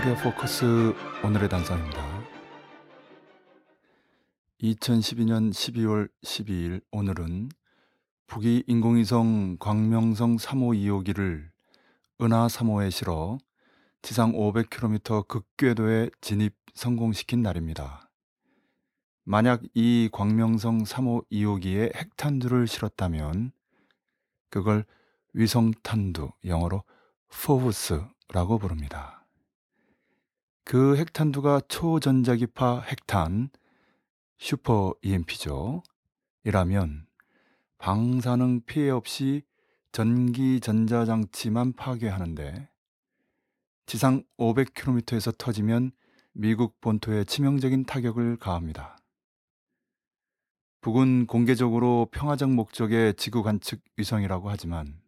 코리아 포커스 오늘의 단상입니다. 2012년 12월 12일 오늘은 북위 인공위성 광명성 3호 2호기를 은하 3호에 실어 지상 500km 극궤도에 진입 성공시킨 날입니다. 만약 이 광명성 3호 2호기에 핵탄두를 실었다면 그걸 위성탄두, 영어로 포브스라고 부릅니다. 그 핵탄두가 초전자기파 핵탄, 슈퍼 EMP죠. 이라면 방사능 피해 없이 전기 전자장치만 파괴하는데 지상 500km에서 터지면 미국 본토에 치명적인 타격을 가합니다. 북은 공개적으로 평화적 목적의 지구 관측 위성이라고 하지만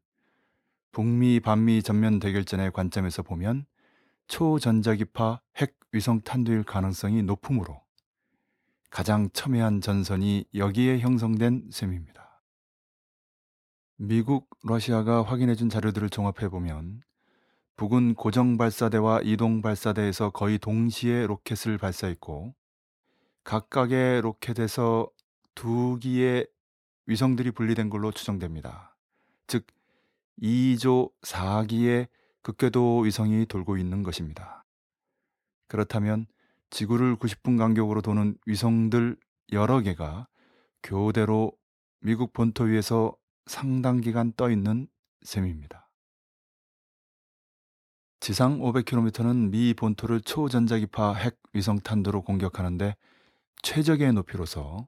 북미 반미 전면 대결전의 관점에서 보면 초전자기파 핵 위성 탄두일 가능성이 높으므로 가장 첨예한 전선이 여기에 형성된 셈입니다. 미국, 러시아가 확인해준 자료들을 종합해 보면 북은 고정 발사대와 이동 발사대에서 거의 동시에 로켓을 발사했고 각각의 로켓에서 두 기의 위성들이 분리된 걸로 추정됩니다. 즉 2조 4기의 극궤도 위성이 돌고 있는 것입니다. 그렇다면 지구를 90분 간격으로 도는 위성들 여러 개가 교대로 미국 본토 위에서 상당 기간 떠 있는 셈입니다. 지상 500km는 미 본토를 초전자기파 핵 위성 탄두로 공격하는데 최적의 높이로서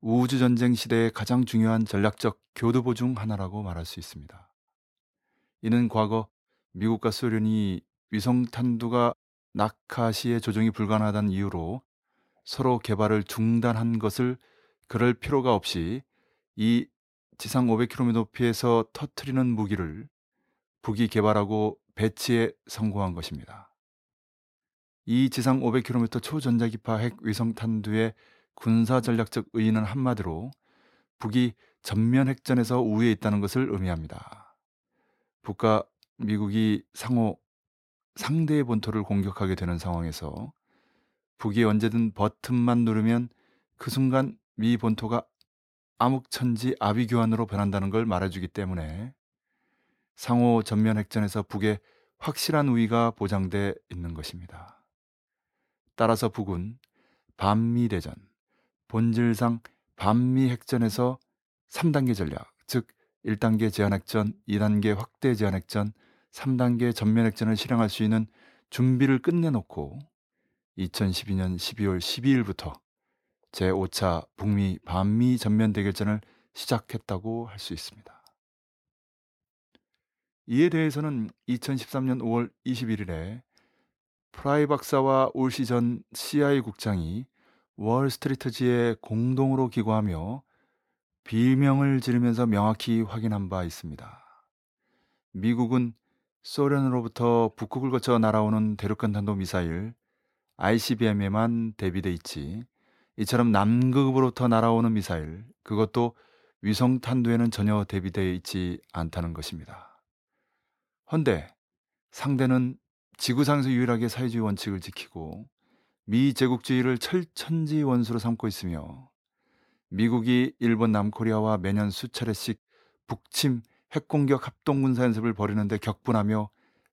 우주 전쟁 시대의 가장 중요한 전략적 교두보 중 하나라고 말할 수 있습니다. 이는 과거 미국과 소련이 위성 탄두가 낙하 시에 조종이 불가능하다는 이유로 서로 개발을 중단한 것을 그럴 필요가 없이 이 지상 500km 높이에서 터트리는 무기를 북이 개발하고 배치에 성공한 것입니다. 이 지상 500km 초전자기파 핵 위성 탄두의 군사 전략적 의의는 한마디로 북이 전면 핵전에서 우위에 있다는 것을 의미합니다. 북과 미국이 상호 상대의 본토를 공격하게 되는 상황에서 북이 언제든 버튼만 누르면 그 순간 미 본토가 암흑천지 아비규환으로 변한다는 걸 말해주기 때문에 상호 전면 핵전에서 북의 확실한 우위가 보장돼 있는 것입니다. 따라서 북은 반미 대전, 본질상 반미 핵전에서 3단계 전략, 즉 1단계 제한핵전, 2단계 확대 제한핵전, 3단계 전면 핵전을 실행할 수 있는 준비를 끝내놓고 2012년 12월 12일부터 제5차 북미 반미 전면 대결전을 시작했다고 할 수 있습니다. 이에 대해서는 2013년 5월 21일에 프라이 박사와 올 시 전 CIA 국장이 월스트리트지에 공동으로 기고하며 비명을 지르면서 명확히 확인한 바 있습니다. 미국은 소련으로부터 북극을 거쳐 날아오는 대륙간 탄도 미사일 ICBM에만 대비돼 있지 이처럼 남극으로부터 날아오는 미사일 그것도 위성 탄두에는 전혀 대비되어 있지 않다는 것입니다. 헌데 상대는 지구상에서 유일하게 사회주의 원칙을 지키고 미 제국주의를 철천지 원수로 삼고 있으며 미국이 일본 남코리아와 매년 수차례씩 북침 핵공격 합동군사 연습을 벌이는데 격분하며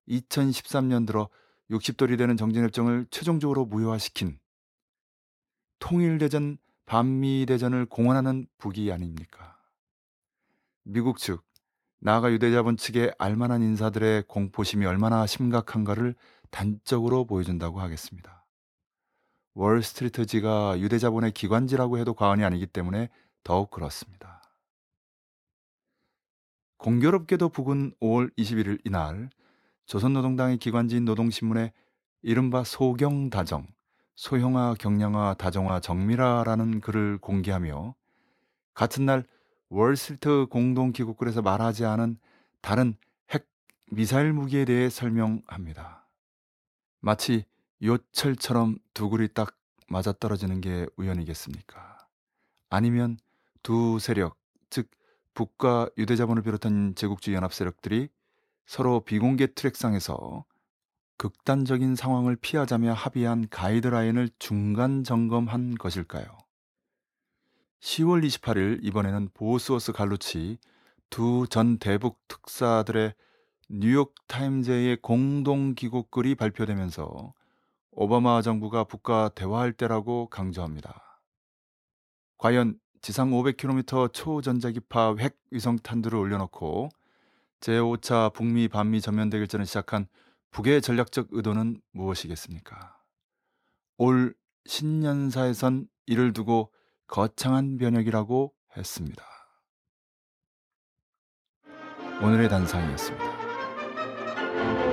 2013년 들어 60돌이 되는 정전협정을 최종적으로 무효화시킨 통일대전 반미대전을 공언하는 북이 아닙니까? 미국 측, 나아가 유대자본 측의 알만한 인사들의 공포심이 얼마나 심각한가를 단적으로 보여준다고 하겠습니다. 월스트리트지가 유대 자본의 기관지라고 해도 과언이 아니기 때문에 더욱 그렇습니다. 공교롭게도 북은 5월 21일 이날 조선노동당의 기관지인 노동신문에 이른바 소경다정, 소형화, 경량화, 다정화, 정밀화라는 글을 공개하며 같은 날 월스트리트 공동기국글에서 말하지 않은 다른 핵 미사일 무기에 대해 설명합니다. 마치 요철처럼 두 글이 딱 맞아떨어지는 게 우연이겠습니까? 아니면 두 세력, 즉 북과 유대자본을 비롯한 제국주의 연합 세력들이 서로 비공개 트랙상에서 극단적인 상황을 피하자며 합의한 가이드라인을 중간 점검한 것일까요? 10월 28일 이번에는 보스워스 갈루치 두 전 대북 특사들의 뉴욕 타임즈의 공동 기고글이 발표되면서 오바마 정부가 북과 대화할 때라고 강조합니다. 과연 지상 500km 초전자기파 핵 위성 탄두를 올려놓고 제5차 북미 반미 전면 대결전을 시작한 북의 전략적 의도는 무엇이겠습니까? 올 신년사에선 이를 두고 거창한 변혁이라고 했습니다. 오늘의 단상이었습니다.